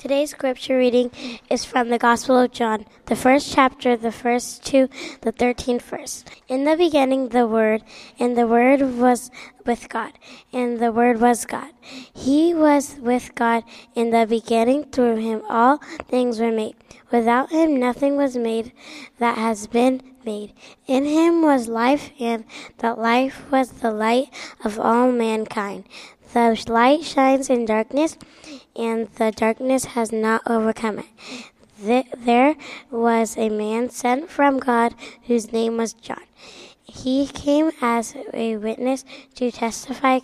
Today's scripture reading is from the Gospel of John, the first chapter, the first to the 13th verse. In the beginning, the Word, and the Word was with God, and the Word was God. He was with God in the beginning. Through him, all things were made. Without him, nothing was made that has been made. In him was life, and the life was the light of all mankind. The light shines in darkness, and the darkness has not overcome it. There was a man sent from God whose name was John. He came as a witness to testify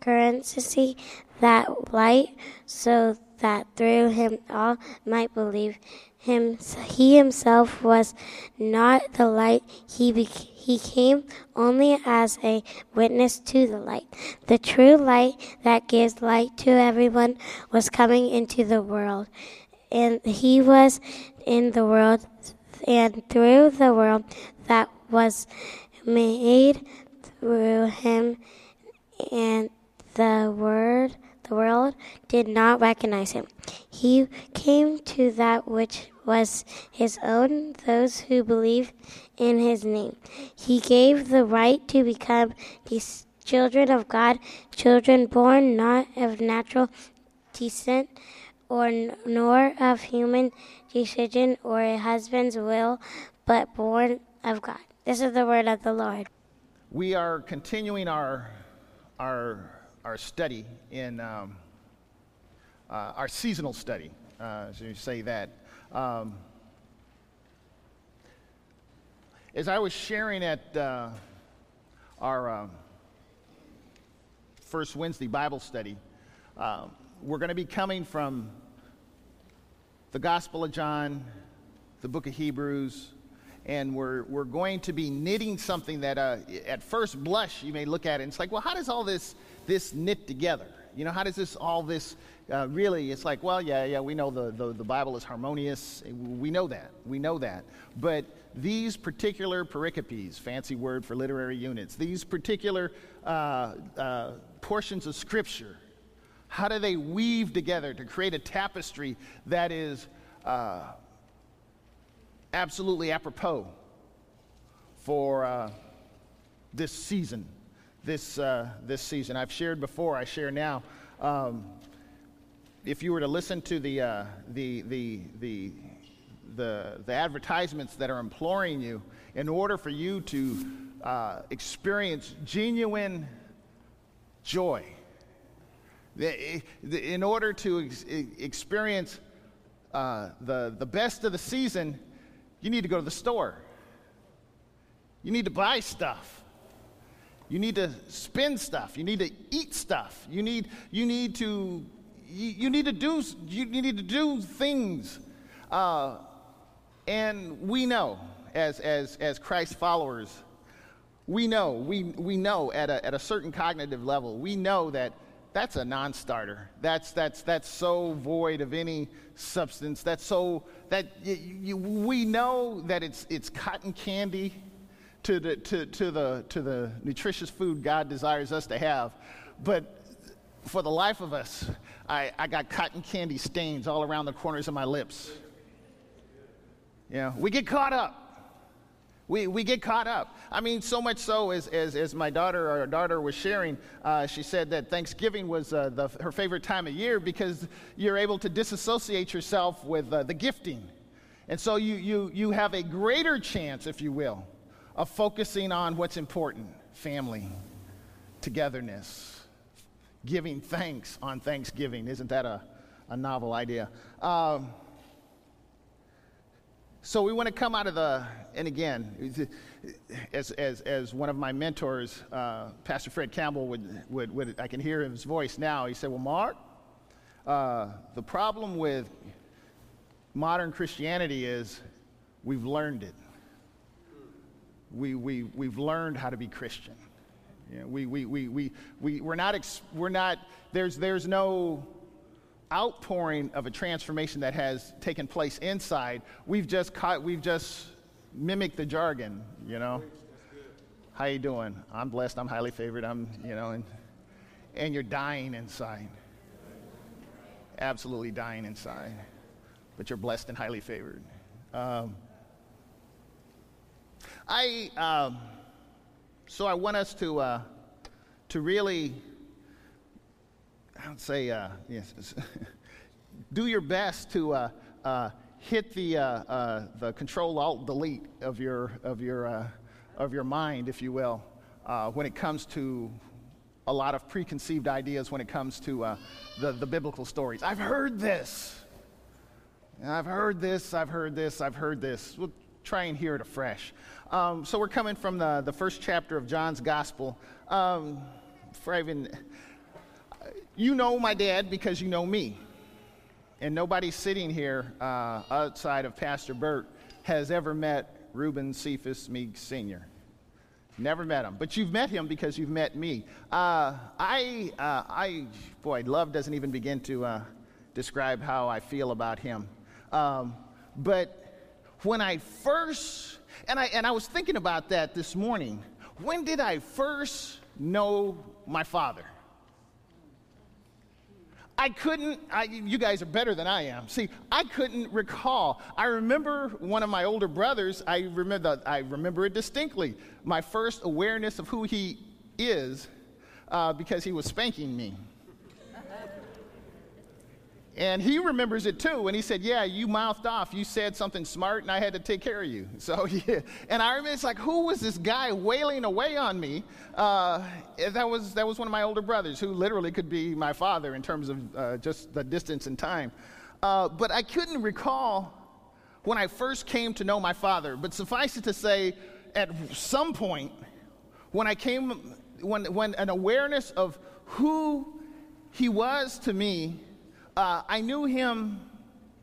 currency that light, so that through him all might believe him. He himself was not the light. He he came only as a witness to the light. The true light that gives light to everyone was coming into the world. And he was in the world, and through the world that was made through him, and the word the world did not recognize him. He came to that which was his own, those who believe in his name. He gave the right to become the children of God, children born not of natural descent or nor of human decision or a husband's will, but born of God. This is the word of the Lord. We are continuing our our our study in um, uh, our seasonal study, uh, you say that. Um, as I was sharing at uh, our uh, first Wednesday Bible study, uh, we're going to be coming from the Gospel of John, the book of Hebrews, and we're, we're going to be knitting something that uh, at first blush you may look at it and it's like, well, how does all this, this knit together? You know, how does this, all this uh, really, it's like, well, yeah, yeah, we know the, the, the Bible is harmonious. We know that. We know that. But these particular pericopes, fancy word for literary units, these particular uh, uh, portions of Scripture, how do they weave together to create a tapestry that is uh, absolutely apropos for uh, this season? This, uh, this season. I've shared before, I share now. Um, if you were to listen to the, uh, the, the, the, the, the, advertisements that are imploring you, in order for you to uh, experience genuine joy, in order to ex- experience uh, the, the best of the season, you need to go to the store. You need to buy stuff. You need to spend stuff. You need to eat stuff. You need, you need to you, need to do you need to do things uh, and we know as as as christ followers we know we we know at a, at a certain cognitive level we know that that's a non-starter that's that's that's so void of any substance that's so that you, we know that it's it's cotton candy to the to, to the to the nutritious food god desires us to have but for the life of us, I, I got cotton candy stains all around the corners of my lips. Yeah, we get caught up. We, we get caught up. I mean, so much so as, as, as my daughter, our daughter was sharing, uh, she said that Thanksgiving was uh, the, her favorite time of year because you're able to disassociate yourself with uh, the gifting. And so you, you, you have a greater chance, if you will, of focusing on what's important family, togetherness, giving thanks on Thanksgiving. Isn't that a, a novel idea? Um, so we want to come out of the, and again, as, as, as one of my mentors, uh, Pastor Fred Campbell, would, would, would, I can hear his voice now. He said, Well, Mark, uh, the problem with modern Christianity is we've learned it. We, we, we've learned how to be Christian. You know, we, we, we, we, we, we're not, we're not there's, there's no outpouring of a transformation that has taken place inside. We've just, caught, we've just mimicked the jargon, you know. How you doing? I'm blessed. I'm highly favored. I'm, you know, and, and you're dying inside. absolutely dying inside, but you're blessed and highly favored. Um, I um, so I want us to uh, to really, I would say, uh, yes, do your best to uh, uh hit the uh, uh, the Control Alt Delete of your of your of your mind, if you will, when it comes to a lot of preconceived ideas when it comes to the the biblical stories. I've heard this. I've heard this. I've heard this. I've heard this. We'll try and hear it afresh. Um, so we're coming from the, the first chapter of John's Gospel. Um, even, you know my dad because you know me. And nobody sitting here uh, outside of Pastor Burt has ever met Reuben Cephas Meeks Sr. Never met him, but you've met him because you've met me. Uh, I, uh, I, boy, love doesn't even begin to uh, describe how I feel about him. Um, but when I first and I, and I was thinking about that this morning. When did I first know my father? I couldn't, I, you guys are better than I am. See, I couldn't recall. I remember one of my older brothers, I remember, I remember it distinctly. My first awareness of who he is uh, because he was spanking me. And he remembers it too. And he said, Yeah, you mouthed off. You said something smart, and I had to take care of you. So, yeah. And I remember it's like, who was this guy wailing away on me? Uh, that, was, that was one of my older brothers who literally could be my father in terms of uh, just the distance and time. Uh, but I couldn't recall when I first came to know my father. But suffice it to say, at some point, when I came, when, when an awareness of who he was to me uh, I knew him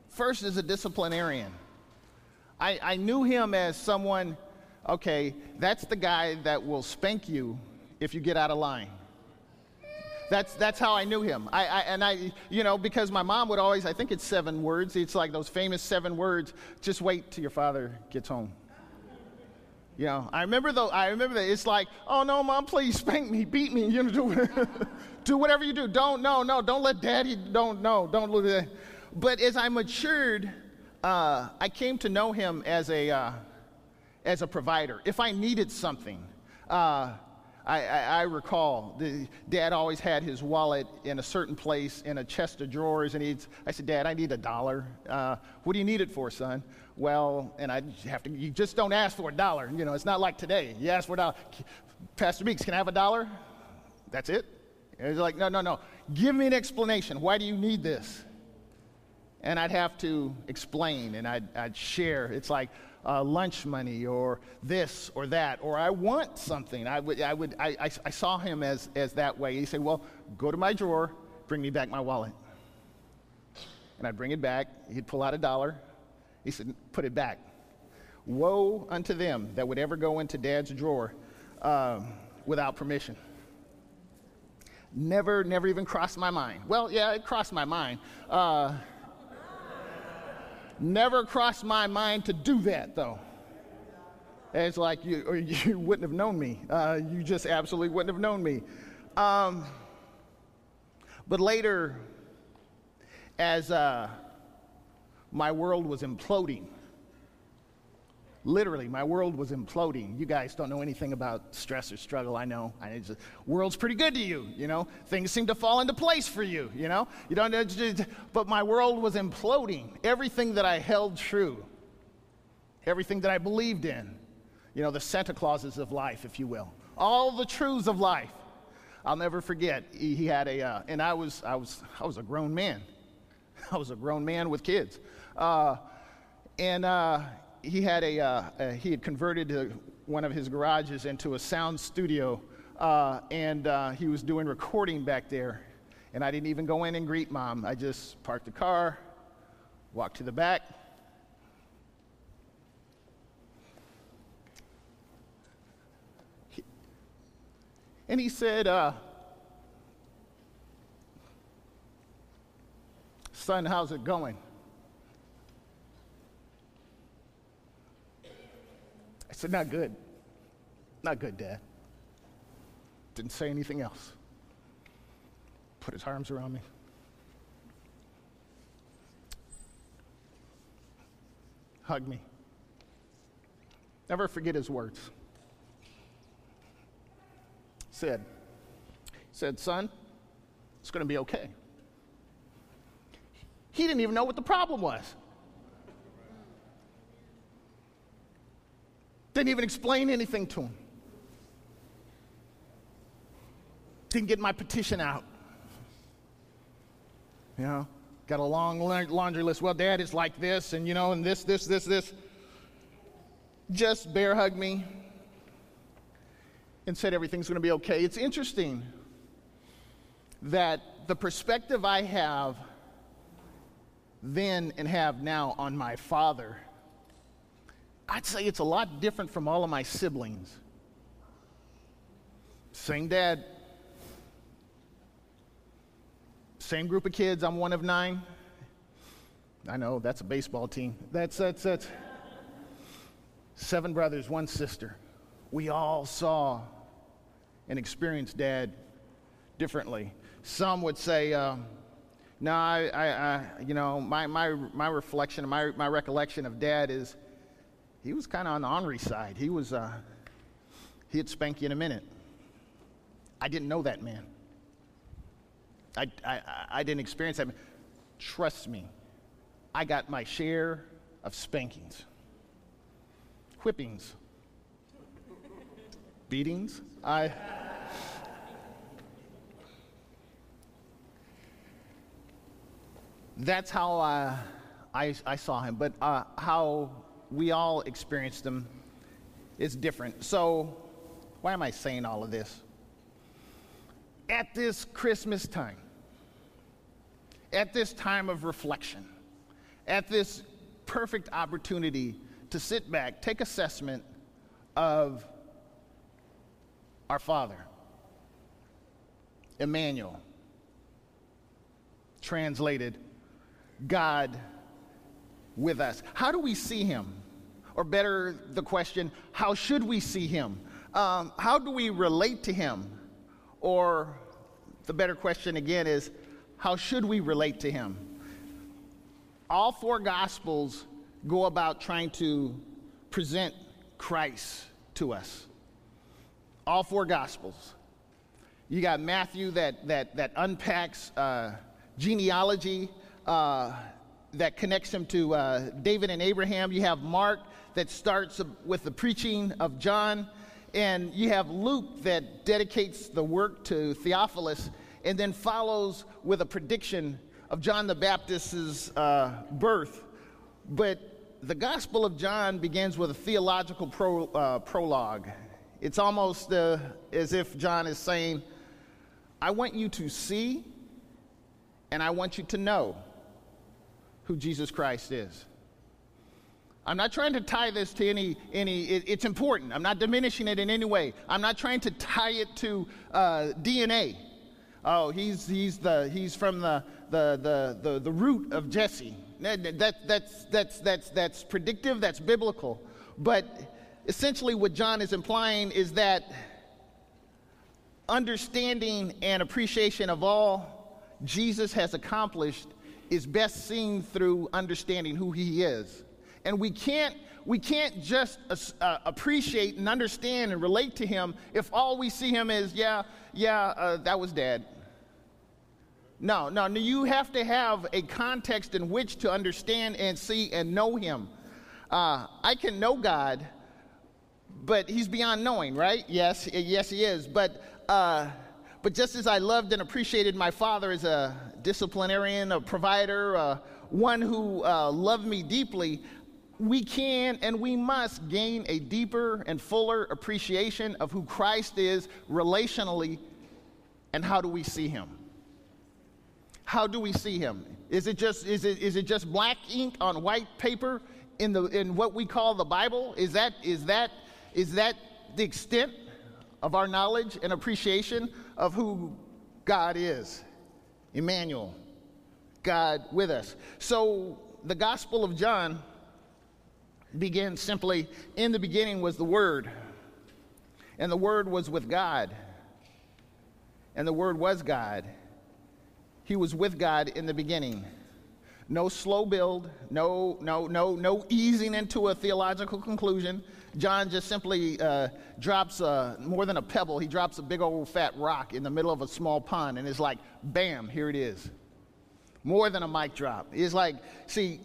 first as a disciplinarian. I, I knew him as someone, okay, that's the guy that will spank you if you get out of line. That's, that's how I knew him. I, I, and I, you know, because my mom would always, I think it's seven words. It's like those famous seven words. Just wait till your father gets home. You know, I remember though. I remember that it's like, oh no, mom, please spank me, beat me, you know, do, do whatever you do. Don't, no, no, don't let daddy, don't, no, don't look at that. But as I matured, uh, I came to know him as a, uh, as a provider. If I needed something, uh, I, I, I, recall the, dad always had his wallet in a certain place in a chest of drawers, and he'd, I said, Dad, I need a dollar. Uh, what do you need it for, son? Well, and I have to, you just don't ask for a dollar. You know, it's not like today. You ask for a dollar. Pastor Meeks, can I have a dollar? That's it? And he's like, no, no, no. Give me an explanation. Why do you need this? And I'd have to explain and I'd, I'd share. It's like, uh, lunch money or this or that, or I want something. I, would, I, would, I, I, I saw him as, as that way. He said, Well, go to my drawer, bring me back my wallet. And I'd bring it back. He'd pull out a dollar. He said, Put it back. Woe unto them that would ever go into dad's drawer um, without permission. Never, never even crossed my mind. Well, yeah, it crossed my mind. Uh, Never crossed my mind to do that, though. It's like you, you wouldn't have known me. Uh, you just absolutely wouldn't have known me. Um, but later, as uh, my world was imploding, Literally, my world was imploding. You guys don't know anything about stress or struggle, I know. I just, world's pretty good to you, you know? Things seem to fall into place for you, you know? You don't but my world was imploding. Everything that I held true, everything that I believed in, you know, the Santa Clauses of life, if you will, all the truths of life. I'll never forget. He, he had a, uh, and I was, I was, I was a grown man. I was a grown man with kids. Uh, and uh, he had a, uh, uh, he had converted one of his garages into a sound studio, uh, and uh, he was doing recording back there. And I didn't even go in and greet mom. I just parked the car, walked to the back. and he said, uh, Son, how's it going? I said, Not good. Not good, Dad. Didn't say anything else. Put his arms around me. Hug me. Never forget his words. Said, said, son, it's going to be okay. He didn't even know what the problem was. Didn't even explain anything to him. Didn't get my petition out. You know, got a long laundry list. Well, dad, it's like this, and you know, and this, this, this, this. Just bear hug me and said everything's going to be okay. It's interesting that the perspective I have then and have now on my father, I'd say it's a lot different from all of my siblings. Same dad, same group of kids. I'm one of nine. I know that's a baseball team. That's that's that's seven brothers, one sister. We all saw and experienced dad differently. Some would say, um, no, I, I, I, you know, my, my, my reflection, my, my recollection of dad is he was kind of on the ornery side. He was, uh, he'd spank you in a minute. I didn't know that man. I, I, I didn't experience that. Trust me, I got my share of spankings, whippings, beatings. I. that's how uh, I, I saw him. But uh, how we all experience them. It's different. So, why am I saying all of this? At this Christmas time, at this time of reflection, at this perfect opportunity to sit back, take assessment of our Father, Emmanuel, translated God with us. How do we see him? Or better, the question, how should we see him? Um, how do we relate to him? Or the better question again is, how should we relate to him? All four gospels go about trying to present Christ to us. All four gospels. You got Matthew that, that, that unpacks uh, genealogy uh, that connects him to uh, David and Abraham. You have Mark that starts with the preaching of John. And you have Luke that dedicates the work to Theophilus and then follows with a prediction of John the Baptist's uh, birth. But the Gospel of John begins with a theological pro, uh, prologue. It's almost uh, as if John is saying, I want you to see and I want you to know who Jesus Christ is. I'm not trying to tie this to any, any it, it's important. I'm not diminishing it in any way. I'm not trying to tie it to uh, DNA. Oh, he's, he's, the, he's from the, the, the, the, the root of Jesse. That, that, that's, that's, that's, that's predictive, that's biblical. But essentially, what John is implying is that understanding and appreciation of all Jesus has accomplished is best seen through understanding who he is. And we can't, we can't just uh, appreciate and understand and relate to him if all we see him is, yeah, yeah, uh, that was dad. No, no, no, you have to have a context in which to understand and see and know him. Uh, I can know God, but he's beyond knowing, right? Yes, yes, he is. But, uh, but just as I loved and appreciated my father as a disciplinarian, a provider, uh, one who uh, loved me deeply, we can and we must gain a deeper and fuller appreciation of who Christ is relationally and how do we see him. How do we see him? Is it just, is it, is it just black ink on white paper in, the, in what we call the Bible? Is that, is, that, is that the extent of our knowledge and appreciation of who God is? Emmanuel, God with us. So the Gospel of John begins simply In the beginning was the Word, and the Word was with God, and the Word was God. He was with God in the beginning. No slow build, no, no, no, no easing into a theological conclusion. John just simply uh, drops a, more than a pebble, he drops a big old fat rock in the middle of a small pond and it's like, bam, here it is. More than a mic drop. It's like, see,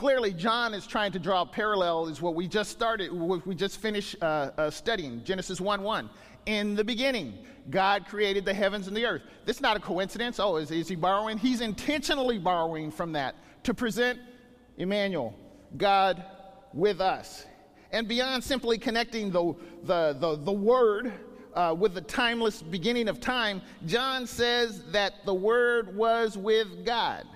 clearly John is trying to draw a parallel is what we just started, what we just finished uh, uh, studying, Genesis 1 1. In the beginning, God created the heavens and the earth. This is not a coincidence. Oh, is, is he borrowing? He's intentionally borrowing from that to present Emmanuel, God with us. And beyond simply connecting the, the, the, the Word uh, with the timeless beginning of time, John says that the Word was with God.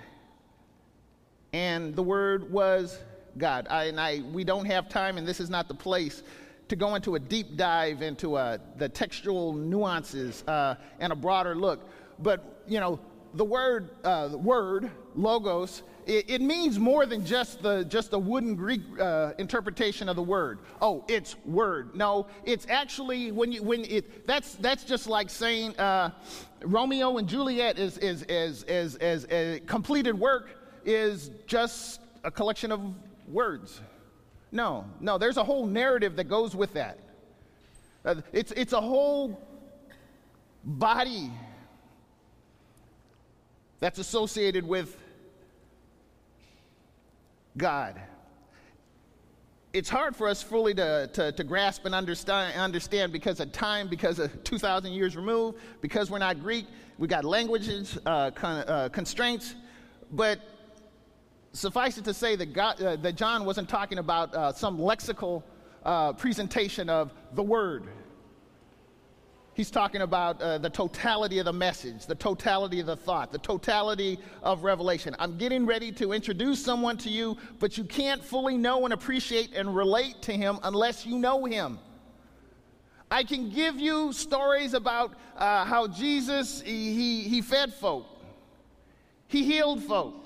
And the Word was God. I, and I, we don't have time, and this is not the place to go into a deep dive into uh, the textual nuances uh, and a broader look. But, you know, the word, uh, the word logos, it, it, means more than just the just the wooden Greek uh, interpretation of the word. Oh, it's word. No, it's actually when you when it that's that's just like saying uh, Romeo and Juliet is is is is, is, is completed work is just a collection of words. No, no, there's a whole narrative that goes with that. Uh, it's, it's a whole body that's associated with God. It's hard for us fully to, to, to, grasp and understand, understand because of time, because of 2,000 years removed, because we're not Greek. We got languages, uh, con, uh, constraints. But suffice it to say that, God, uh, that John wasn't talking about uh, some lexical uh, presentation of the word. He's talking about uh, the totality of the message, the totality of the thought, the totality of revelation. I'm getting ready to introduce someone to you, but you can't fully know and appreciate and relate to him unless you know him. I can give you stories about uh, how Jesus, he, he, he fed folk, he healed folk,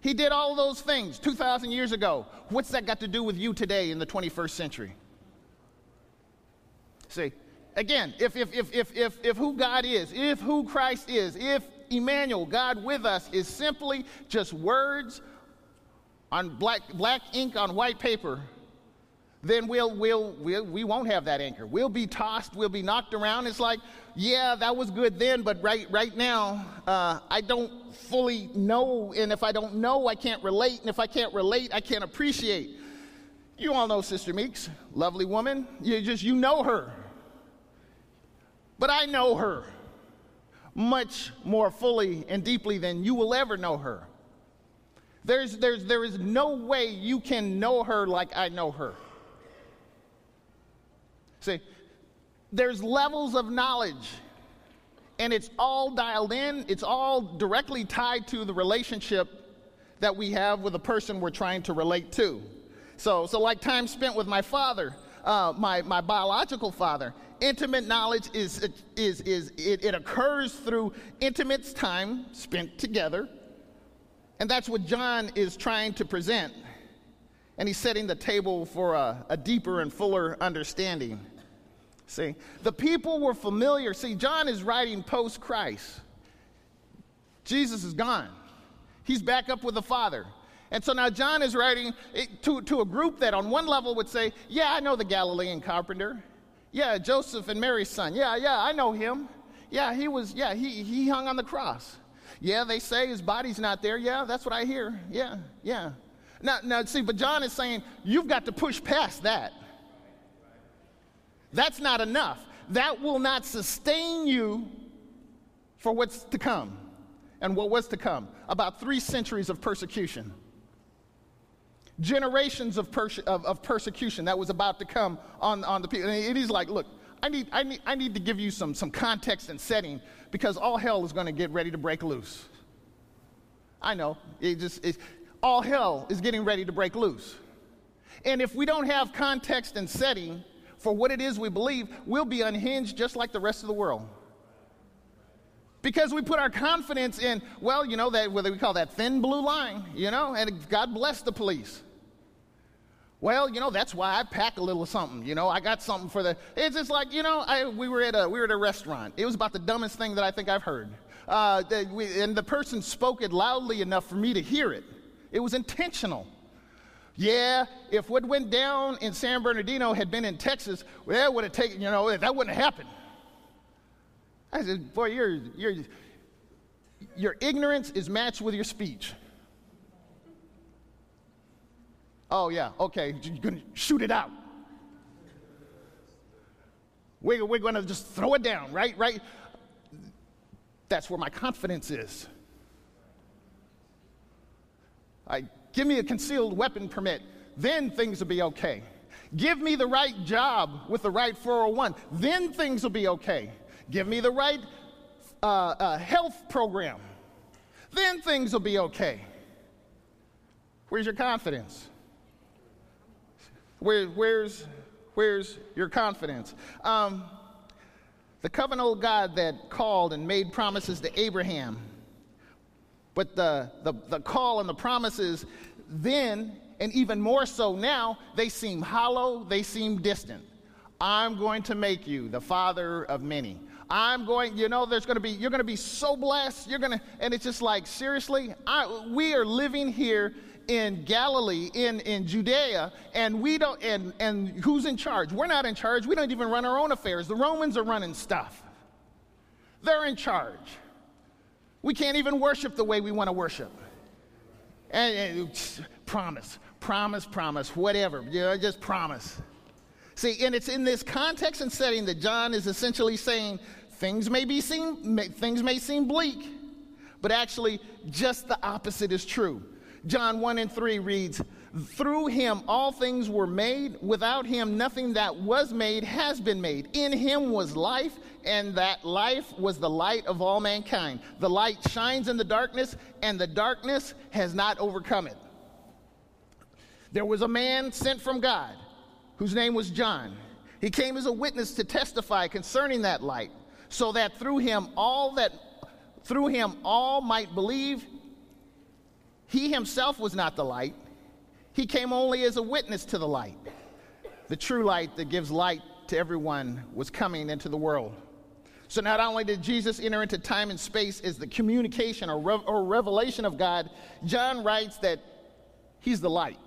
he did all those things 2,000 years ago. What's that got to do with you today in the 21st century? See, again, if, if, if, if, if, if who God is, if who Christ is, if Emmanuel, God with us, is simply just words on black, black ink on white paper, then we'll, we'll, we'll, we won't have that anchor. We'll be tossed, we'll be knocked around. It's like, yeah, that was good then, but right, right now, uh, I don't fully know. And if I don't know, I can't relate. And if I can't relate, I can't appreciate. You all know Sister Meeks, lovely woman. You just, you know her. But I know her much more fully and deeply than you will ever know her. There's, there's, there is no way you can know her like I know her. See, there's levels of knowledge, and it's all dialed in, it's all directly tied to the relationship that we have with the person we're trying to relate to. So, so like time spent with my father, uh, my, my biological father, intimate knowledge is, is, is it, it occurs through intimate time spent together. And that's what John is trying to present. And he's setting the table for a, a deeper and fuller understanding. See, the people were familiar. See, John is writing post Christ. Jesus is gone, he's back up with the Father. And so now John is writing to, to a group that, on one level, would say, Yeah, I know the Galilean carpenter. Yeah, Joseph and Mary's son. Yeah, yeah, I know him. Yeah, he was, yeah, he, he hung on the cross. Yeah, they say his body's not there. Yeah, that's what I hear. Yeah, yeah. Now, now, see, but John is saying, You've got to push past that. That's not enough. That will not sustain you for what's to come. And what was to come? About three centuries of persecution. Generations of, of, of persecution that was about to come on, on the people. And he's like, look, I need, I, need, I need to give you some, some context and setting because all hell is going to get ready to break loose. I know. It just, it, all hell is getting ready to break loose. And if we don't have context and setting, for what it is we believe, we'll be unhinged just like the rest of the world. Because we put our confidence in, well, you know, that whether we call that thin blue line, you know, and God bless the police. Well, you know, that's why I pack a little something. You know, I got something for the. It's just like, you know, I, we, were at a, we were at a restaurant. It was about the dumbest thing that I think I've heard. Uh, we, and the person spoke it loudly enough for me to hear it. It was intentional. Yeah, if what went down in San Bernardino had been in Texas, well, that would have taken, you know, that wouldn't have happened. I said, boy, your, your, your ignorance is matched with your speech. Oh, yeah, okay, you're going to shoot it out. We're, we're going to just throw it down, right? Right? That's where my confidence is. I, give me a concealed weapon permit, then things will be okay. Give me the right job with the right 401, then things will be okay. Give me the right uh, uh, health program, then things will be okay. Where's your confidence? Where, where's, where's your confidence? Um, the covenant God that called and made promises to Abraham, but the, the, the call and the promises then, and even more so now, they seem hollow, they seem distant. I'm going to make you the father of many. I'm going, you know, there's going to be, you're going to be so blessed. You're going to, and it's just like, seriously, I, we are living here in Galilee, in, in Judea, and we don't, and, and who's in charge? We're not in charge. We don't even run our own affairs. The Romans are running stuff. They're in charge. We can't even worship the way we want to worship. And, and promise, promise, promise, whatever. You know, just promise. See, and it's in this context and setting that John is essentially saying things may be seem may, things may seem bleak, but actually just the opposite is true. John 1 and 3 reads, Through him all things were made. Without him nothing that was made has been made. In him was life, and that life was the light of all mankind. The light shines in the darkness, and the darkness has not overcome it. There was a man sent from God whose name was John. He came as a witness to testify concerning that light, so that through him all that through him all might believe he himself was not the light, he came only as a witness to the light. The true light that gives light to everyone was coming into the world. So not only did Jesus enter into time and space as the communication or, or revelation of God, John writes that he's the light.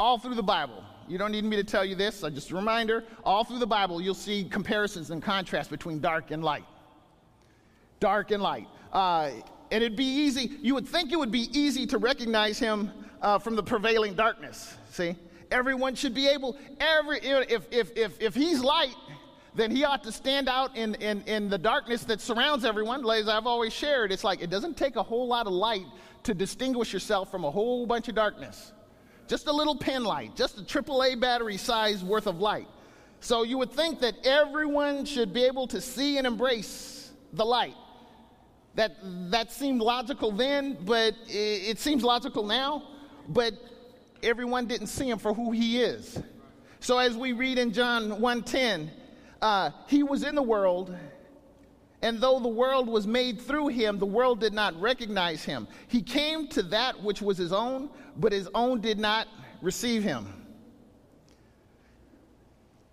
All through the Bible, you don't need me to tell you this, so just a reminder all through the Bible, you'll see comparisons and contrasts between dark and light. Dark and light. Uh, and it'd be easy, you would think it would be easy to recognize him uh, from the prevailing darkness. See? Everyone should be able, every, if, if, if, if he's light, then he ought to stand out in, in, in the darkness that surrounds everyone. As I've always shared, it's like it doesn't take a whole lot of light to distinguish yourself from a whole bunch of darkness. Just a little pin light, just a AAA battery size worth of light. So you would think that everyone should be able to see and embrace the light. That, that seemed logical then, but it, it seems logical now, but everyone didn't see him for who he is. So as we read in John 1:10, uh, he was in the world, and though the world was made through him, the world did not recognize him. He came to that which was his own, but his own did not receive him.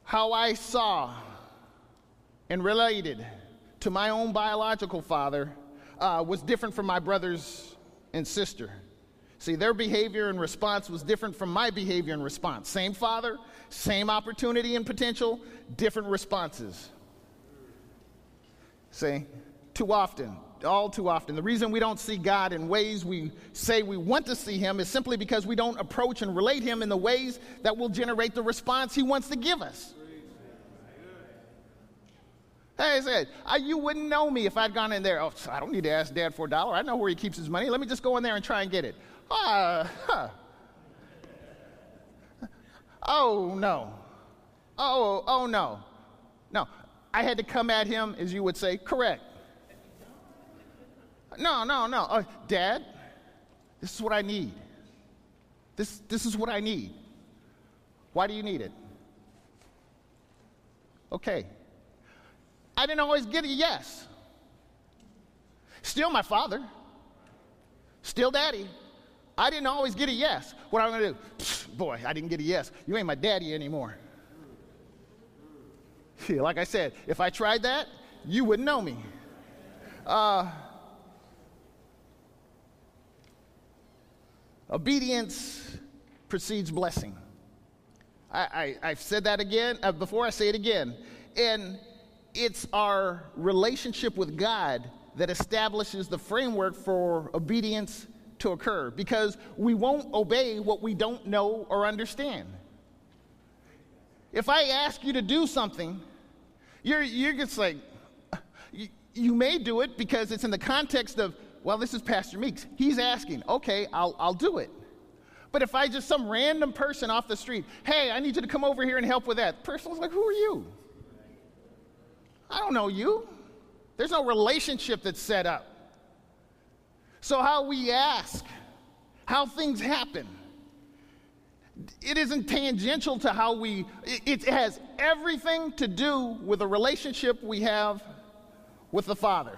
How I saw and related to my own biological father uh, was different from my brothers and sister. See, their behavior and response was different from my behavior and response. Same father, same opportunity and potential, different responses. See, too often, all too often, the reason we don't see God in ways we say we want to see Him is simply because we don't approach and relate Him in the ways that will generate the response He wants to give us. Hey, I said, uh, you wouldn't know me if I'd gone in there. Oh, I don't need to ask dad for a dollar. I know where he keeps his money. Let me just go in there and try and get it. Uh, huh. Oh, no. Oh, oh, no. No. I had to come at him, as you would say, correct. No, no, no. Uh, dad, this is what I need. This, this is what I need. Why do you need it? Okay, I didn't always get a yes. Still my father, still daddy. I didn't always get a yes. What am I going to do? Boy, I didn't get a yes. You ain't my daddy anymore. like I said, if I tried that, you wouldn't know me. Uh, obedience precedes blessing. I, I, have said that again uh, before, I say it again. And it's our relationship with God that establishes the framework for obedience to occur because we won't obey what we don't know or understand. If I ask you to do something, you're, you're just like, you, you may do it because it's in the context of, well, this is Pastor Meeks. He's asking, okay, I'll, I'll do it. But if I just some random person off the street, hey, I need you to come over here and help with that, the person's like, who are you? I don't know you. There's no relationship that's set up. So, how we ask, how things happen, it isn't tangential to how we, it, has everything to do with the relationship we have with the Father.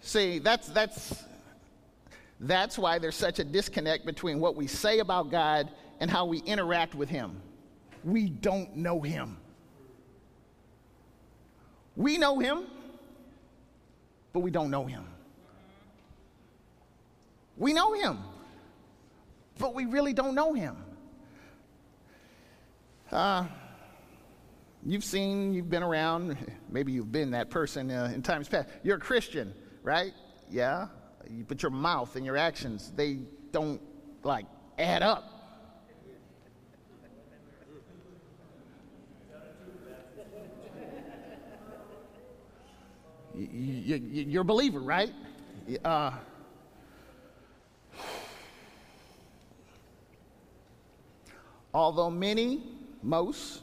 See, that's, that's, that's why there's such a disconnect between what we say about God and how we interact with Him. We don't know Him. We know him, but we don't know him. We know him, but we really don't know him. Uh, you've seen, you've been around, maybe you've been that person uh, in times past. You're a Christian, right? Yeah. But your mouth and your actions, they don't like add up. you, are a believer, right? Uh, although many, most,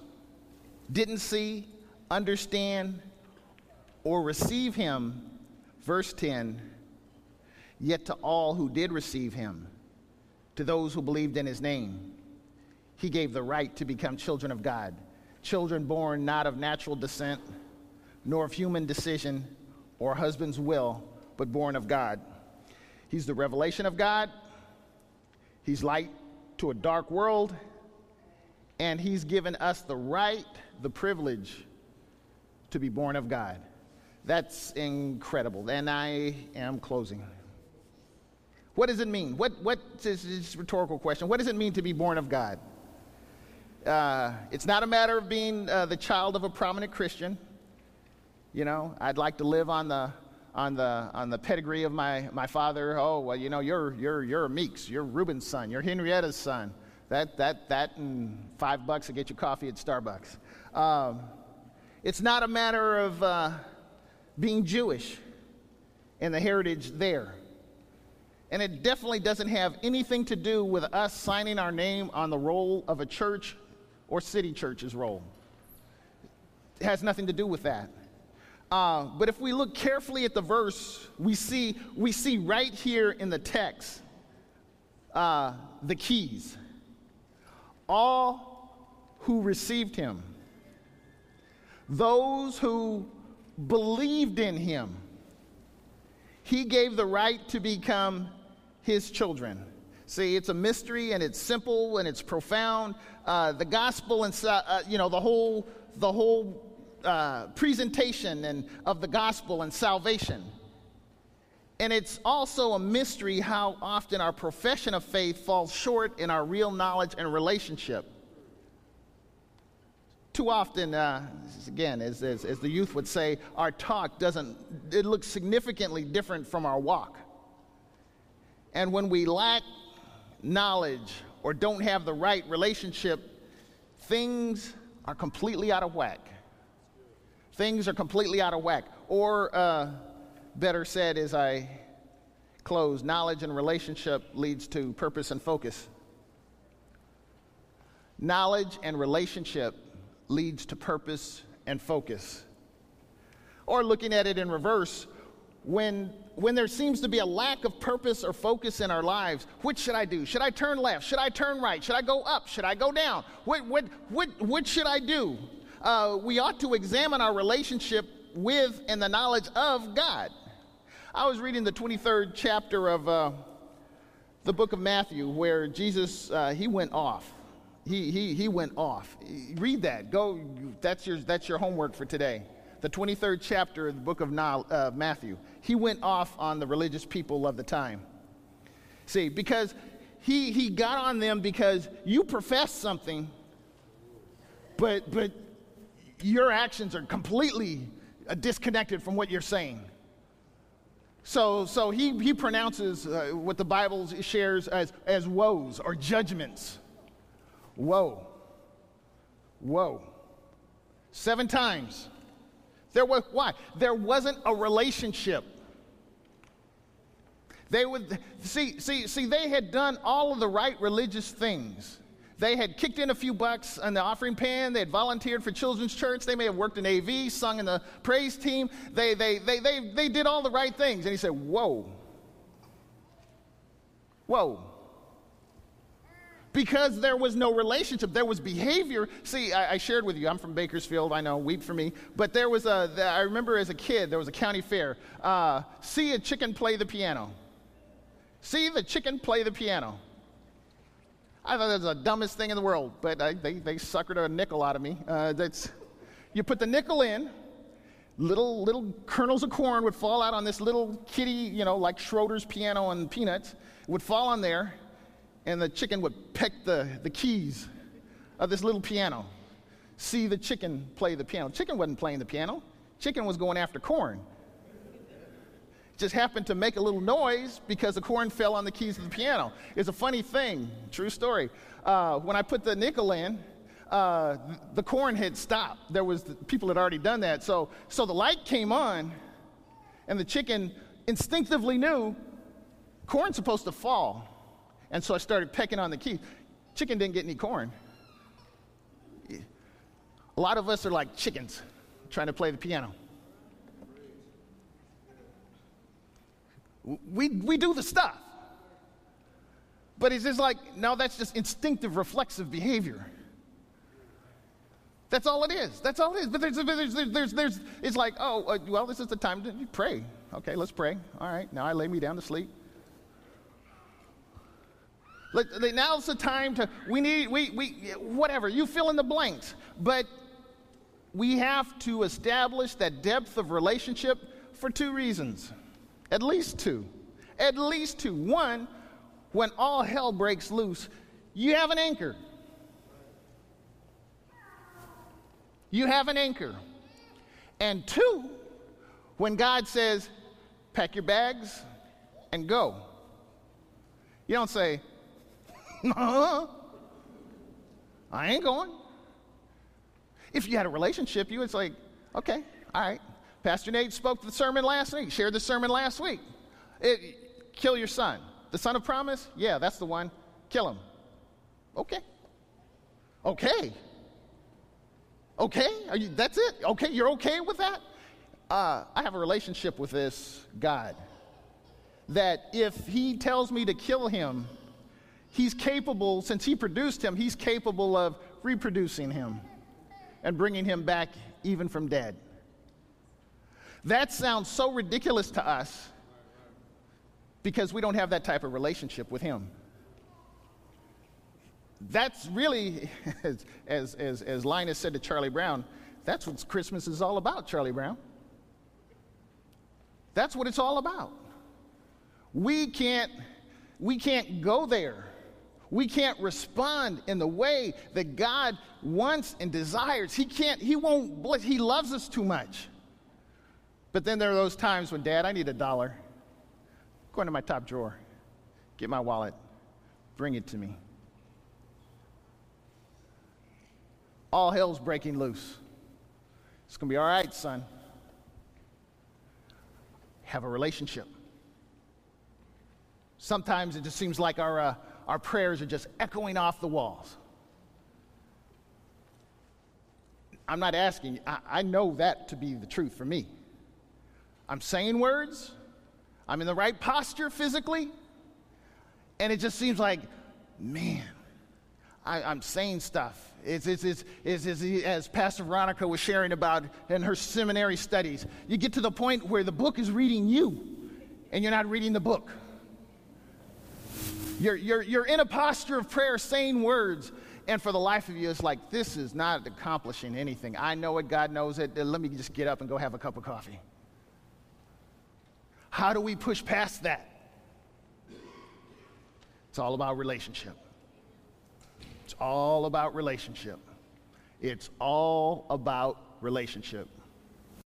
didn't see, understand, or receive him, verse 10, yet to all who did receive him, to those who believed in his name, he gave the right to become children of God, children born not of natural descent, nor of human decision or husband's will, but born of God. He's the revelation of God, He's light to a dark world, and He's given us the right, the privilege to be born of God. That's incredible. And I am closing. What does it mean? What, what is this rhetorical question? What does it mean to be born of God? Uh, it's not a matter of being uh, the child of a prominent Christian. You know, I'd like to live on the on the on the pedigree of my my father. Oh, well, you know, you're you're you're a Meeks, you're Reuben's son, you're Henrietta's son. That that that and five bucks to get you coffee at Starbucks. Um, it's not a matter of uh, being Jewish and the heritage there. And it definitely doesn't have anything to do with us signing our name on the roll of a church or city church's roll. It has nothing to do with that. Uh, but if we look carefully at the verse, we see, we see right here in the text uh, the keys. All who received him, those who believed in him, he gave the right to become his children. See, it's a mystery and it's simple and it's profound. Uh, the gospel and uh, you know the whole the whole uh, presentation and of the gospel and salvation. And it's also a mystery how often our profession of faith falls short in our real knowledge and relationship. Too often, uh, again, as, as, as the youth would say, our talk doesn't, it looks significantly different from our walk. And when we lack knowledge or don't have the right relationship, things are completely out of whack things are completely out of whack. Or, uh, better said, as I close, knowledge and relationship leads to purpose and focus. Knowledge and relationship leads to purpose and focus. Or looking at it in reverse, when, when there seems to be a lack of purpose or focus in our lives, which should I do? Should I turn left? Should I turn right? Should I go up? Should I go down? What, what, what, what should I do? uh, we ought to examine our relationship with and the knowledge of God. I was reading the 23rd chapter of uh, the book of Matthew where Jesus, uh, he went off. He, he, he went off. Read that. Go. That's your, that's your homework for today. The 23rd chapter of the book of uh, Matthew. He went off on the religious people of the time. See, because he, he got on them because you profess something, but, but your actions are completely uh, disconnected from what you're saying. So, so he, he pronounces uh, what the Bible shares as, as woes or judgments. Woe. Woe. Seven times. There was, why? There wasn't a relationship. They would see, see, see, they had done all of the right religious things. They had kicked in a few bucks on the offering pan. They had volunteered for children's church. They may have worked in AV, sung in the praise team. They, they, they, they, they did all the right things. And he said, Whoa. Whoa. Because there was no relationship, there was behavior. See, I, I, shared with you, I'm from Bakersfield, I know, weep for me. But there was a, I remember as a kid, there was a county fair. Uh, see a chicken play the piano. See the chicken play the piano. I thought that was the dumbest thing in the world, but I, they, they suckered a nickel out of me. Uh, that's, you put the nickel in, little, little kernels of corn would fall out on this little kitty, you know, like Schroeder's piano and peanuts, would fall on there, and the chicken would peck the, the keys of this little piano. See the chicken play the piano. Chicken wasn't playing the piano, chicken was going after corn just happened to make a little noise because the corn fell on the keys of the piano. It's a funny thing, true story. Uh, when I put the nickel in, uh, the corn had stopped. There was people had already done that. So, so the light came on, and the chicken instinctively knew corn's supposed to fall. And so I started pecking on the key. Chicken didn't get any corn. A lot of us are like chickens trying to play the piano. We, we do the stuff. But it's just like, no, that's just instinctive, reflexive behavior. That's all it is. That's all it is. But there's, there's, there's, there's, there's it's like, oh, uh, well, this is the time to pray. Okay, let's pray. All right, now I lay me down to sleep. Let, now's the time to, we need, we, we, whatever, you fill in the blanks. But we have to establish that depth of relationship for two reasons. At least two. At least two. One, when all hell breaks loose, you have an anchor. You have an anchor. And two, when God says, pack your bags and go, you don't say, no, uh-huh. I ain't going. If you had a relationship, you would say, okay, all right, Pastor Nate spoke the sermon last week, shared the sermon last week. It, kill your son. The son of promise? Yeah, that's the one. Kill him. Okay. Okay. Okay? Are you, that's it? Okay, you're okay with that? Uh, I have a relationship with this God that if he tells me to kill him, he's capable, since he produced him, he's capable of reproducing him and bringing him back even from dead. That sounds so ridiculous to us because we don't have that type of relationship with Him. That's really, as, as, as, Linus said to Charlie Brown, that's what Christmas is all about, Charlie Brown. That's what it's all about. We can't, we can't go there. We can't respond in the way that God wants and desires. He can't, He won't bless, He loves us too much. But then there are those times when, Dad, I need a dollar. Go into my top drawer, get my wallet, bring it to me. All hell's breaking loose. It's going to be all right, son. Have a relationship. Sometimes it just seems like our, uh, our prayers are just echoing off the walls. I'm not asking, I, I know that to be the truth for me. I'm saying words, I'm in the right posture physically, and it just seems like, man, I, am saying stuff. It's, it's, it's, it's, as Pastor Veronica was sharing about in her seminary studies, you get to the point where the book is reading you, and you're not reading the book. You're, you're, you're in a posture of prayer, saying words, and for the life of you, it's like, this is not accomplishing anything. I know it, God knows it. Let me just get up and go have a cup of coffee. How do we push past that? It's all about relationship. It's all about relationship. It's all about relationship.